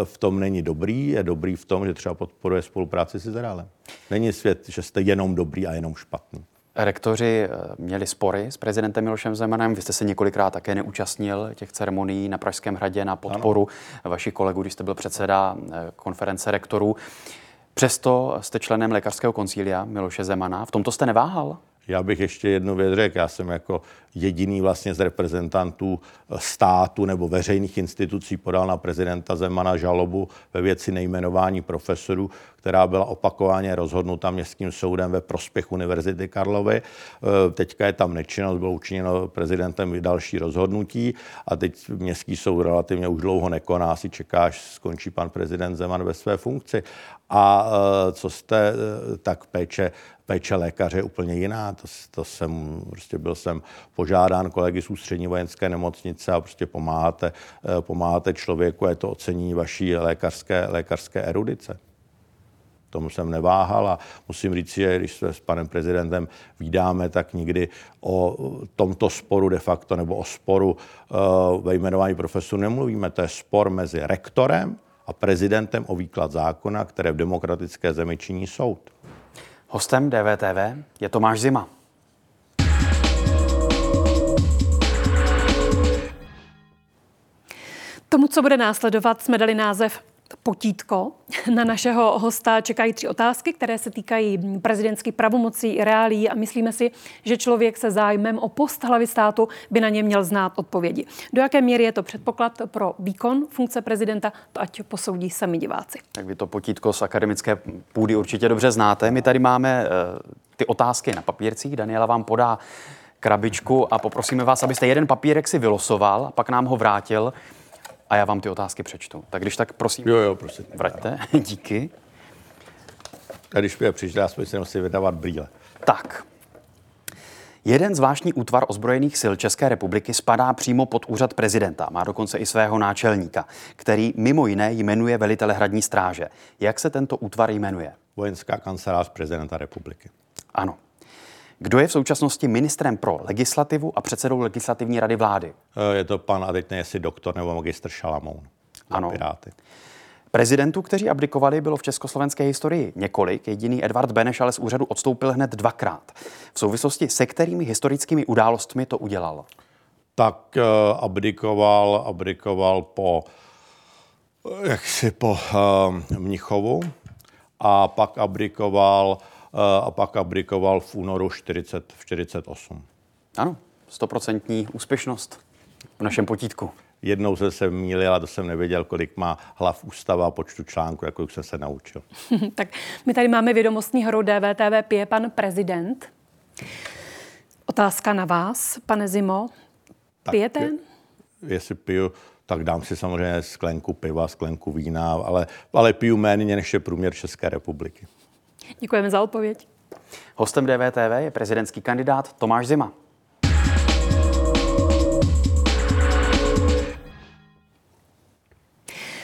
v tom není dobrý. Je dobrý v tom, že třeba podporuje spolupráci s Izraelem. Není svět, že jste jenom dobrý a jenom špatný. Rektoři eh, měli spory s prezidentem Milošem Zemanem. Vy jste se několikrát také neúčastnil těch ceremonií na Pražském hradě na podporu ano. vašich kolegů, když jste byl předseda eh, konference rektorů. Přesto jste členem lékařského koncília Miloše Zemana. V tomto jste neváhal? Já bych ještě jednu věc řekl. Já jsem jako jediný vlastně z reprezentantů státu nebo veřejných institucí podal na prezidenta Zemana žalobu ve věci nejmenování profesorů, která byla opakovaně rozhodnuta městským soudem ve prospěch Univerzity Karlovy. Eh, teďka je tam nečinnost, bylo učiněno prezidentem další rozhodnutí a teď městský soud relativně už dlouho nekoná, si čeká, až skončí pan prezident Zeman ve své funkci. A eh, co jste, tak péče péče lékaře je úplně jiná. To, to jsem, prostě byl jsem požádán kolegy z ústřední vojenské nemocnice a prostě pomáháte, eh, pomáháte člověku a je to ocení vaší lékařské, lékařské erudice. Tomu jsem neváhal a musím říct, že když se s panem prezidentem vydáme, tak nikdy o tomto sporu de facto nebo o sporu uh, ve jmenování profesorů nemluvíme. To je spor mezi rektorem a prezidentem o výklad zákona, které v demokratické zemi činí soud. Hostem DVTV je Tomáš Zima. Tomu, co bude následovat, jsme dali název potítko. Na našeho hosta čekají tři otázky, které se týkají prezidentských pravomocí reálí a myslíme si, že člověk se zájmem o post hlavy státu by na ně měl znát odpovědi. Do jaké míry je to předpoklad pro výkon funkce prezidenta, to ať posoudí sami diváci. Tak vy to potítko z akademické půdy určitě dobře znáte. My tady máme uh, ty otázky na papírcích. Daniela vám podá krabičku a poprosíme vás, abyste jeden papírek si vylosoval a pak nám ho vrátil a já vám ty otázky přečtu. Tak když tak prosím, jo, jo, prosím. vraťte. Díky. A když mě přišli, já si musím vydávat brýle. Tak. Jeden zvláštní útvar ozbrojených sil České republiky spadá přímo pod úřad prezidenta. Má dokonce i svého náčelníka, který mimo jiné jmenuje velitele hradní stráže. Jak se tento útvar jmenuje? Vojenská kancelář prezidenta republiky. Ano. Kdo je v současnosti ministrem pro legislativu a předsedou legislativní rady vlády? Eh, je to pan, a teď ne, jestli doktor nebo magistr Šalamoun. Ano. Piráty. Prezidentů, kteří abdikovali, bylo v československé historii několik. Jediný Edvard Beneš ale z úřadu odstoupil hned dvakrát. V souvislosti se kterými historickými událostmi to udělal? Tak uh, abdikoval, abdikoval po, eh, jak si po uh, Mnichovu a pak abdikoval a pak abdikoval v únoru 40, 48. Ano, stoprocentní úspěšnost v našem potítku. Jednou jsem se mýlil a to jsem nevěděl, kolik má hlav ústava a počtu článků, jako jsem se naučil. tak my tady máme vědomostní hru DVTV, pije pan prezident. Otázka na vás, pane Zimo. Pijete? Je, jestli piju, tak dám si samozřejmě sklenku piva, sklenku vína, ale, ale piju méně než je průměr České republiky. Děkujeme za odpověď. Hostem DVTV je prezidentský kandidát Tomáš Zima.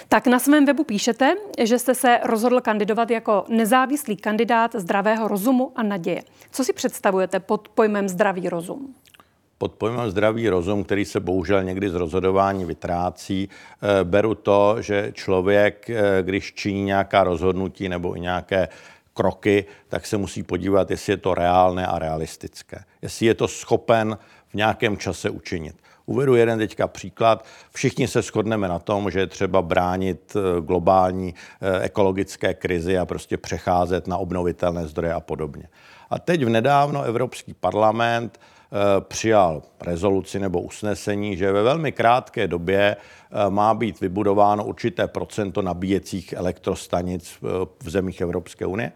Tak na svém webu píšete, že jste se rozhodl kandidovat jako nezávislý kandidát zdravého rozumu a naděje. Co si představujete pod pojmem zdravý rozum? pod pojmem zdravý rozum, který se bohužel někdy z rozhodování vytrácí, eh, beru to, že člověk, eh, když činí nějaká rozhodnutí nebo i nějaké kroky, tak se musí podívat, jestli je to reálné a realistické. Jestli je to schopen v nějakém čase učinit. Uvedu jeden teďka příklad. Všichni se shodneme na tom, že je třeba bránit eh, globální eh, ekologické krizi a prostě přecházet na obnovitelné zdroje a podobně. A teď v nedávno Evropský parlament přijal rezoluci nebo usnesení, že ve velmi krátké době má být vybudováno určité procento nabíjecích elektrostanic v zemích Evropské unie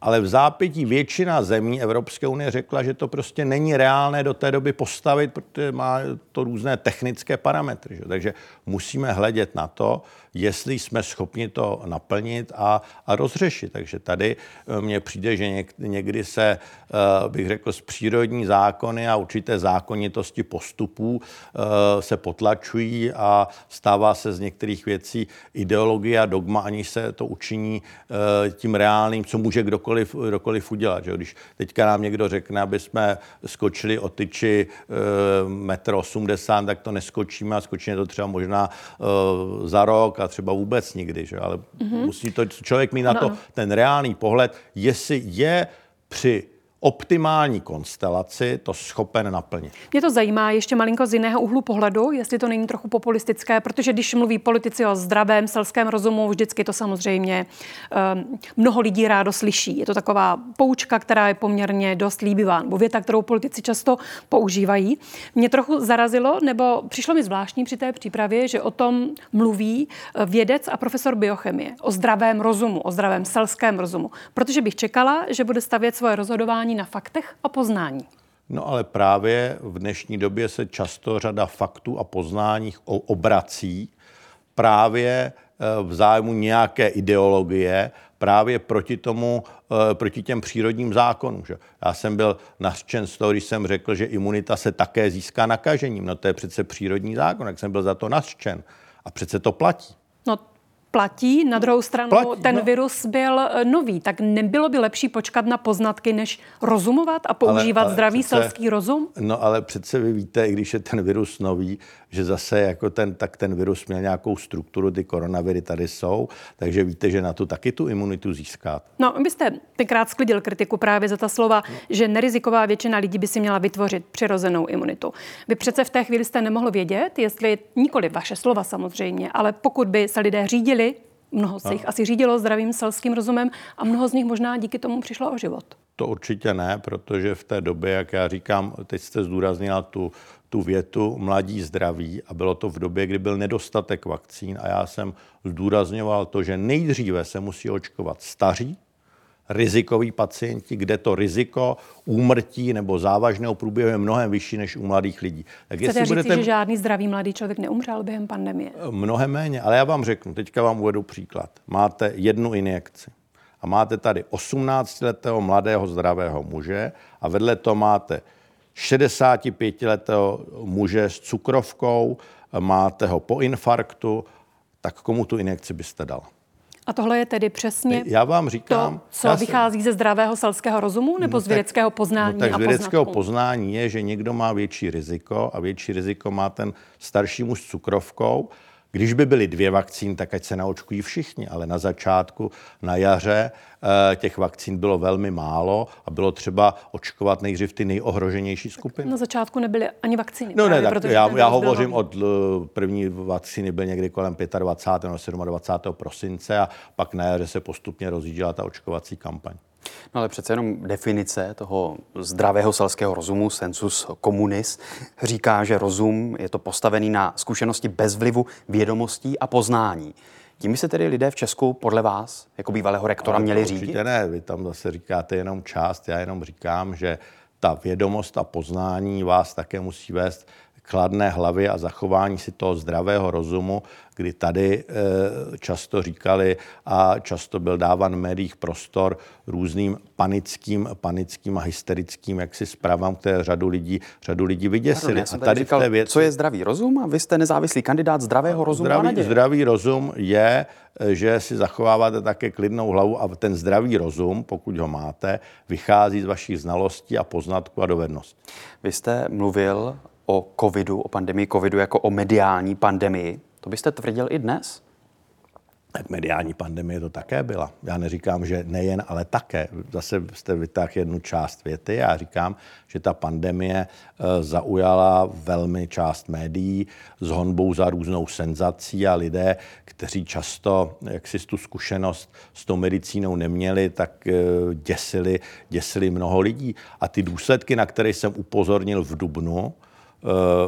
ale v zápětí většina zemí Evropské unie řekla, že to prostě není reálné do té doby postavit, protože má to různé technické parametry. Že? Takže musíme hledět na to, jestli jsme schopni to naplnit a, a rozřešit. Takže tady eh, mně přijde, že někdy se, eh, bych řekl, z přírodní zákony a určité zákonitosti postupů eh, se potlačují a stává se z některých věcí ideologie a dogma, aniž se to učiní tím reálným, co může kdokoliv, kdokoliv udělat. Že? Když teďka nám někdo řekne, aby jsme skočili o tyči 1,80 m, tak to neskočíme a skočíme to třeba možná za rok a třeba vůbec nikdy, že? ale mm-hmm. musí to člověk mít na no. to ten reálný pohled, jestli je při optimální konstelaci to schopen naplnit. Mě to zajímá ještě malinko z jiného úhlu pohledu, jestli to není trochu populistické, protože když mluví politici o zdravém selském rozumu, vždycky to samozřejmě um, mnoho lidí rádo slyší. Je to taková poučka, která je poměrně dost líbivá, nebo věta, kterou politici často používají. Mě trochu zarazilo, nebo přišlo mi zvláštní při té přípravě, že o tom mluví eh, vědec a profesor biochemie, o zdravém rozumu, o zdravém selském rozumu, protože bych čekala, že bude stavět svoje rozhodování poznání na faktech a poznání. No ale právě v dnešní době se často řada faktů a poznání obrací právě eh, v zájmu nějaké ideologie, právě proti tomu, eh, proti těm přírodním zákonům. Že? Já jsem byl nařčen z toho, když jsem řekl, že imunita se také získá nakažením. No to je přece přírodní zákon, jak jsem byl za to nařčen. A přece to platí. No platí. Na druhou stranu platí, ten no. virus byl eh, nový, tak nebylo by lepší počkat na poznatky, než rozumovat a používat ale, ale zdravý přece, selský rozum? No ale přece vy víte, i když je ten virus nový, že zase jako ten, tak ten virus měl nějakou strukturu, ty koronaviry tady jsou, takže víte, že na to taky tu imunitu získat. No, byste tenkrát sklidil kritiku právě za ta slova, no. že neriziková většina lidí by si měla vytvořit přirozenou imunitu. Vy přece v té chvíli jste nemohl vědět, jestli nikoli vaše slova samozřejmě, ale pokud by se lidé řídili Mnoho se jich no. asi řídilo zdravým selským rozumem a mnoho z nich možná díky tomu přišlo o život. To určitě ne, protože v té době, jak já říkám, teď jste zdůraznila tu, tu větu mladí zdraví a bylo to v době, kdy byl nedostatek vakcín a já jsem zdůrazňoval to, že nejdříve se musí očkovat staří, rizikoví pacienti, kde to riziko úmrtí nebo závažného průběhu je mnohem vyšší než u mladých lidí. Tak Chcete říct, budete... že žádný zdravý mladý člověk neumřel během pandemie? Mnohem méně, ale já vám řeknu, teďka vám uvedu příklad. Máte jednu injekci a máte tady 18-letého mladého zdravého muže a vedle to máte 65-letého muže s cukrovkou, máte ho po infarktu, tak komu tu injekci byste dal? A tohle je tedy přesně já vám říkám, to, co vychází ze zdravého selského rozumu nebo no, z vědeckého poznání no, tak z vědeckého poznání je, že někdo má větší riziko a větší riziko má ten starší muž s cukrovkou když by byly dvě vakcíny, tak ať se naočkují všichni, ale na začátku, na jaře, eh, těch vakcín bylo velmi málo a bylo třeba očkovat nejdřív ty nejohroženější skupiny. Na začátku nebyly ani vakcíny. No ne, tak já, já hovořím od eh, první vakcíny byl někdy kolem 25. nebo 27. prosince a pak na jaře se postupně rozjížděla ta očkovací kampaň. No ale přece jenom definice toho zdravého selského rozumu, sensus communis, říká, že rozum je to postavený na zkušenosti bez vlivu vědomostí a poznání. Tím by se tedy lidé v Česku podle vás, jako bývalého rektora, ale měli řídit? Určitě ne, vy tam zase říkáte jenom část, já jenom říkám, že ta vědomost a poznání vás také musí vést chladné hlavy a zachování si toho zdravého rozumu, kdy tady eh, často říkali a často byl dávan v médiích prostor různým panickým, panickým a hysterickým jaksi zprávám, které řadu lidí, řadu lidí vyděsili. a tady říkal, v té věci, co je zdravý rozum? A vy jste nezávislý kandidát zdravého rozumu zdravý, zdravý rozum je, že si zachováváte také klidnou hlavu a ten zdravý rozum, pokud ho máte, vychází z vašich znalostí a poznatků a dovedností. Vy jste mluvil o covidu, o pandemii covidu jako o mediální pandemii. To byste tvrdil i dnes? Tak mediální pandemie to také byla. Já neříkám, že nejen, ale také. Zase jste vytáhl jednu část věty. Já říkám, že ta pandemie eh, zaujala velmi část médií s honbou za různou senzací a lidé, kteří často, jak si tu zkušenost s tou medicínou neměli, tak eh, děsili, děsili mnoho lidí. A ty důsledky, na které jsem upozornil v Dubnu,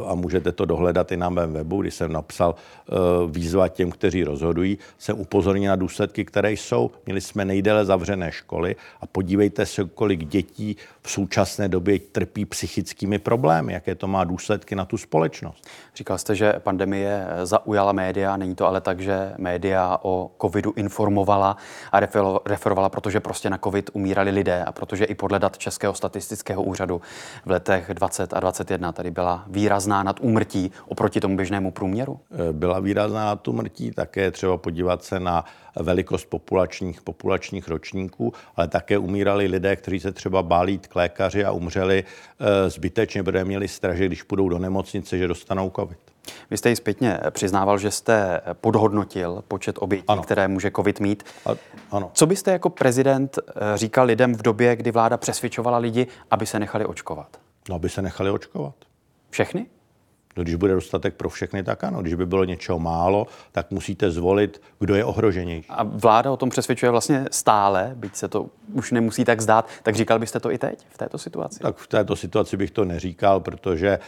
a můžete to dohledat i na mém webu, kdy jsem napsal eh, výzva těm, kteří rozhodují, jsem upozornil na důsledky, které jsou. Měli jsme nejdéle zavřené školy a podívejte se, kolik dětí v současné době trpí psychickými problémy, jaké to má důsledky na tu společnost. Říkal jste, že pandemie zaujala média, není to ale tak, že média o covidu informovala a referovala, protože prostě na covid umírali lidé a protože i podle dat Českého statistického úřadu v letech 20 a 21 tady byla výrazná nad úmrtí oproti tomu běžnému průměru? Eh, byla výrazná nad úmrtí, také třeba podívat se na velikost populačních, populačních ročníků, ale také umírali lidé, kteří se třeba bálí k lékaři a umřeli eh, zbytečně, protože měli strach, že když půjdou do nemocnice, že dostanou covid. Vy jste ji zpětně přiznával, že jste podhodnotil počet obětí, ano. které může covid mít. A, ano. Co byste jako prezident eh, říkal lidem v době, kdy vláda přesvědčovala lidi, aby se nechali očkovat? No, aby se nechali očkovat. Všechny? No, když bude dostatek pro všechny, tak ano. Když by bylo něčeho málo, tak musíte zvolit, kdo je ohroženější. A vláda o tom přesvědčuje vlastně stále, byť se to už nemusí tak zdát. Tak říkal byste to i teď, v této situaci? Tak v této situaci bych to neříkal, protože e,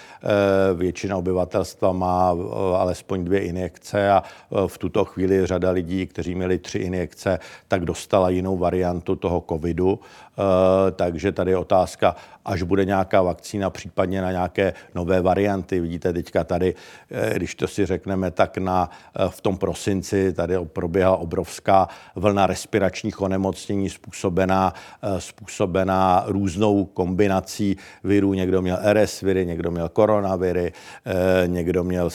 většina obyvatelstva má e, alespoň dvě injekce a e, v tuto chvíli řada lidí, kteří měli tři injekce, tak dostala jinou variantu toho covidu. E, takže tady je otázka, až bude nějaká vakcína, případně na nějaké nové varianty. Vidíte teďka tady, eh, když to si řekneme, tak na, eh, v tom prosinci tady proběhla obrovská vlna respiračních onemocnění způsobená, eh, způsobená různou kombinací virů. Někdo měl RS viry, někdo měl koronaviry, někdo měl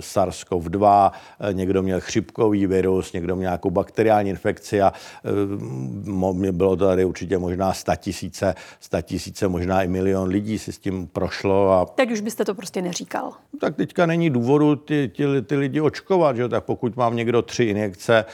SARS-CoV-2, někdo měl chřipkový virus, někdo měl nějakou bakteriální infekci a bylo to tady určitě možná 100 tisíce, 100 tisíce možná i milion lidí si s tím prošlo. A... Teď už byste to prostě neříkal. Tak teďka není důvodu ty, ty, ty lidi očkovat, že? tak pokud mám někdo tři injekce e,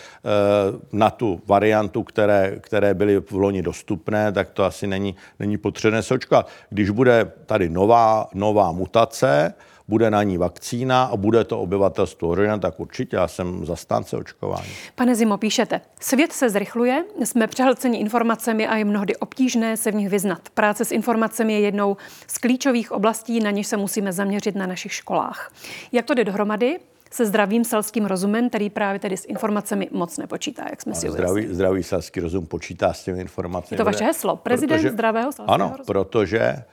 na tu variantu, které, které byly v loni dostupné, tak to asi není, není potřebné se očkovat. Když bude tady nová, nová mutace, bude na ní vakcína a bude to obyvatelstvo očkováno, tak určitě já jsem zastánce očkování. Pane Zimo, píšete, svět se zrychluje, jsme přehlceni informacemi a je mnohdy obtížné se v nich vyznat. Práce s informacemi je jednou z klíčových oblastí, na něž se musíme zaměřit na našich školách. Jak to jde dohromady? se zdravým selským rozumem, který právě tedy s informacemi moc nepočítá, jak jsme si zdravý, zdravý selský rozum počítá s těmi informacemi. Je to vaše heslo, prezident protože, zdravého selského Ano, rozumu. protože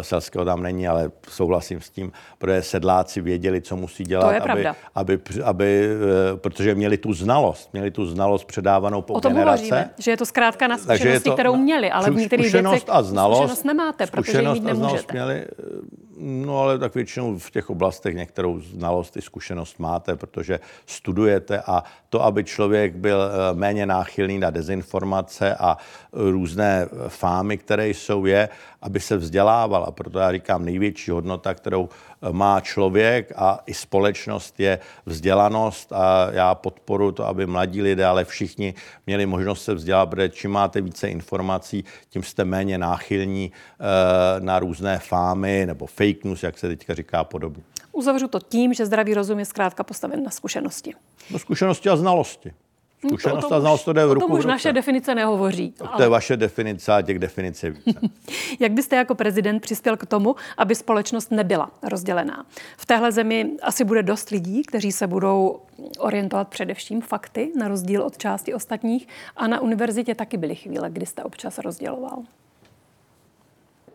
selského tam není, ale souhlasím s tím, protože sedláci věděli, co musí dělat, to je aby, aby, aby, eh, protože měli tu znalost, měli tu znalost předávánou po o tom generace. Hovoříme, že je to zkrátka na zkušenosti, to, kterou měli, ale v některých věcech a znalost, zkušenost nemáte, protože ji mít nemůžete. Měli, No ale tak většinou v těch oblastech některou znalost i zkušenost máte, protože studujete a to, aby člověk byl eh, méně náchylný na dezinformace a různé fámy, které jsou, je, aby se vzdělával. A proto já říkám, největší hodnota, kterou eh, má člověk a i společnost je vzdělanost a já podporu to, aby mladí lidé, ale všichni měli možnost se vzdělat, protože čím máte více informací, tím jste méně náchylní eh, na různé fámy nebo fake news, jak se teďka říká podobně. Uzavřu to tím, že zdravý rozum je zkrátka postaven na zkušenosti. Na zkušenosti a znalosti. Zkušenost to, a znalost to jde v ruku O tom už naše definice nehovoří. To ale... je vaše definice a těch definic je více. Jak byste jako prezident přispěl k tomu, aby společnost nebyla rozdělená? V téhle zemi asi bude dost lidí, kteří se budou orientovat především fakty, na rozdíl od části ostatních. A na univerzitě taky byly chvíle, kdy jste občas rozděloval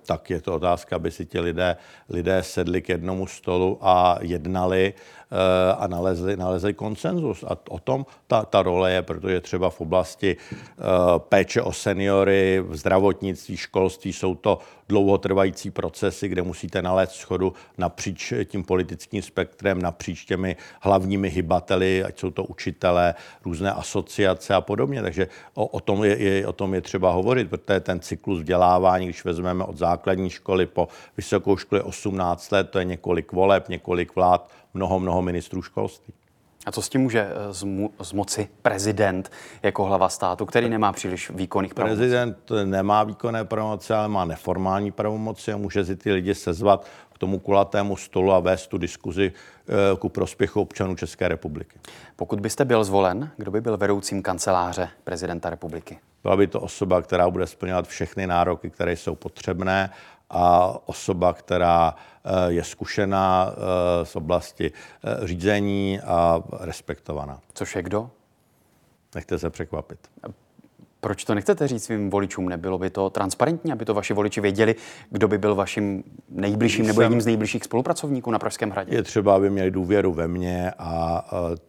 tak je to otázka, aby si ti lidé, lidé sedli k jednomu stolu a jednali Eh, a nalezli, nalezli konsenzus. A o tom ta, ta role je, protože třeba v oblasti eh, péče o seniory, v zdravotnictví, školství jsou to dlouhotrvající procesy, kde musíte nalézt schodu napříč tím politickým spektrem, napříč těmi hlavními hybateli, ať jsou to učitelé, různé asociace a podobně. Takže o, o, tom, je, je, o tom je třeba hovorit, protože ten cyklus vzdělávání, když vezmeme od základní školy po vysokou školu 18 let, to je několik voleb, několik vlád, mnoho, mnoho ministrů školství. A co s tím může eh, zmu, zmoci prezident jako hlava státu, který nemá příliš výkonných pravomocí? Prezident nemá výkonné pravomoci, ale má neformální pravomoci a může si ty lidi sezvat k tomu kulatému stolu a vést tu diskuzi eh, ku prospěchu občanů České republiky. Pokud byste byl zvolen, kdo by byl vedoucím kanceláře prezidenta republiky? Byla by to osoba, která bude splňovat všechny nároky, které jsou potřebné a osoba, která je zkušená eh, z oblasti eh, řízení a respektovaná. Což je kdo? Nechte se překvapit. Proč to nechcete říct svým voličům? Nebylo by to transparentní, aby to vaši voliči věděli, kdo by byl vaším nejbližším nebo jedním z nejbližších spolupracovníků na Pražském hradě? Je třeba, aby měli důvěru ve mně a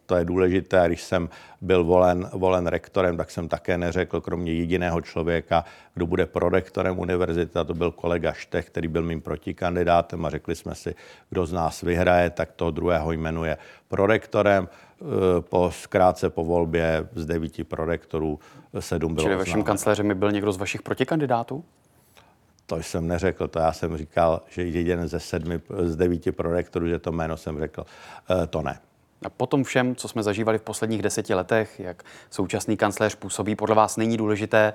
to je důležité. Když jsem byl volen, volen rektorem, tak jsem také neřekl, kromě jediného člověka, kdo bude prorektorem univerzity, a to byl kolega Štech, který byl mým protikandidátem a řekli jsme si, kdo z nás vyhraje, tak toho druhého jmenuje prorektorem. Eh, po zkrátce po volbě z devíti prorektorů sedm bylo Čili vaším kancléřem byl někdo z vašich protikandidátů? To jsem neřekl, to já jsem říkal, že jeden ze sedmi, z devíti prorektorů, že to jméno jsem řekl. E, to ne. A potom všem, co jsme zažívali v posledních deseti letech, jak současný kancléř působí, podle vás není důležité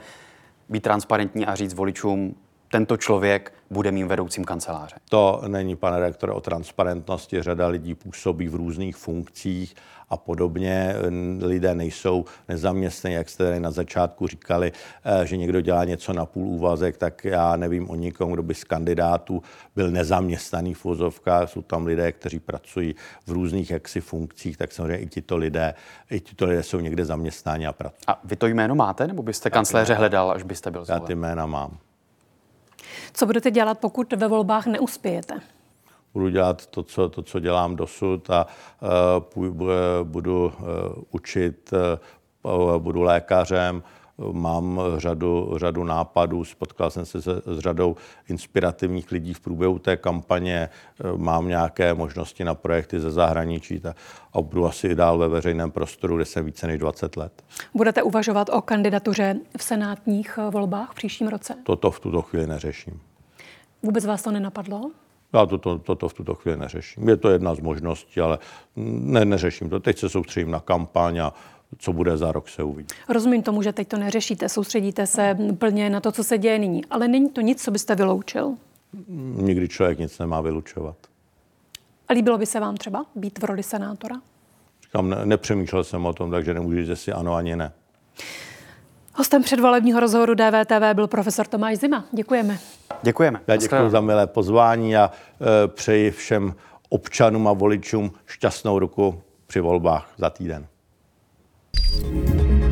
být transparentní a říct voličům, tento člověk bude mým vedoucím kanceláře. To není, pane rektore, o transparentnosti. Řada lidí působí v různých funkcích a podobně. Lidé nejsou nezaměstnaní, jak jste na začátku říkali, eh, že někdo dělá něco na půl úvazek, tak já nevím o nikom, kdo by z kandidátů byl nezaměstnaný v vozovkách. Jsou tam lidé, kteří pracují v různých jaksi funkcích, tak samozřejmě i tito lidé, i tito lidé jsou někde zaměstnáni a pracují. A vy to jméno máte, nebo byste kancléře hledal, až byste byl zvolen? Já ty jména mám. Co budete dělat, pokud ve volbách neuspějete? Budu dělat to, co, to, co dělám dosud a uh, budu uh, učit, uh, budu lékařem, mám řadu, řadu nápadů, spotkal jsem se s, s řadou inspirativních lidí v průběhu té kampaně, mám nějaké možnosti na projekty ze zahraničí a budu asi i dál ve veřejném prostoru, kde jsem více než 20 let. Budete uvažovat o kandidatuře v senátních volbách v příštím roce? Toto v tuto chvíli neřeším. Vůbec vás to nenapadlo? Já toto to, to v tuto chvíli neřeším. Je to jedna z možností, ale ne, neřeším to. Teď se soustředím na kampaň a co bude za rok, se uvidí. Rozumím tomu, že teď to neřešíte, soustředíte se plně na to, co se děje nyní, ale není to nic, co byste vyloučil? Nikdy člověk nic nemá vylučovat. A líbilo by se vám třeba být v roli senátora? Říkám, ne, nepřemýšlel jsem o tom, takže nemůžu říct, jestli ano ani ne. Hostem předvolebního rozhovoru DVTV byl profesor Tomáš Zima. Děkujeme. Děkujeme. Já děkuji za milé pozvání a e, přeji všem občanům a voličům šťastnou ruku při volbách za týden. Música